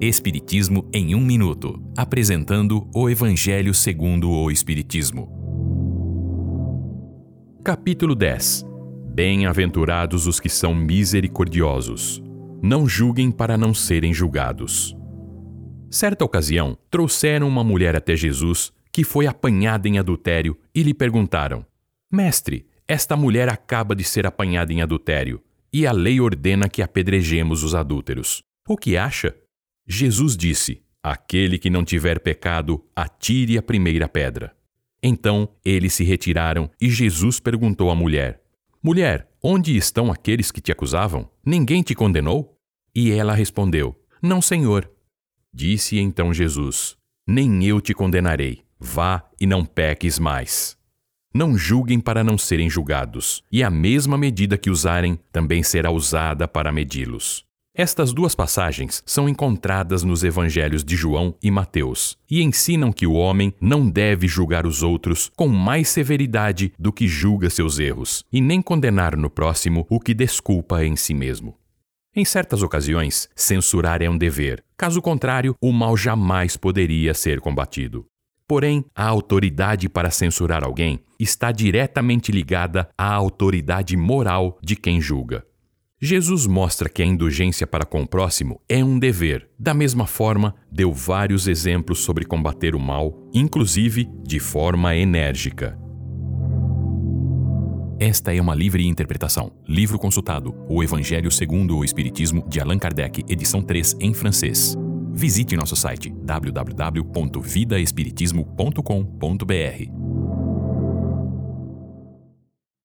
Espiritismo em um minuto, apresentando o Evangelho segundo o Espiritismo. Capítulo 10. Bem-aventurados os que são misericordiosos. Não julguem para não serem julgados. Certa ocasião, trouxeram uma mulher até Jesus que foi apanhada em adultério e lhe perguntaram: Mestre, esta mulher acaba de ser apanhada em adultério e a lei ordena que apedrejemos os adúlteros. O que acha? Jesus disse: Aquele que não tiver pecado, atire a primeira pedra. Então eles se retiraram e Jesus perguntou à mulher: Mulher, onde estão aqueles que te acusavam? Ninguém te condenou? E ela respondeu: Não, Senhor. Disse então Jesus: Nem eu te condenarei. Vá e não peques mais. Não julguem para não serem julgados, e a mesma medida que usarem também será usada para medi-los. Estas duas passagens são encontradas nos evangelhos de João e Mateus e ensinam que o homem não deve julgar os outros com mais severidade do que julga seus erros, e nem condenar no próximo o que desculpa em si mesmo. Em certas ocasiões, censurar é um dever, caso contrário, o mal jamais poderia ser combatido. Porém, a autoridade para censurar alguém está diretamente ligada à autoridade moral de quem julga. Jesus mostra que a indulgência para com o próximo é um dever. Da mesma forma, deu vários exemplos sobre combater o mal, inclusive de forma enérgica. Esta é uma livre interpretação. Livro consultado: O Evangelho segundo o Espiritismo, de Allan Kardec, edição 3, em francês. Visite nosso site www.vidaespiritismo.com.br.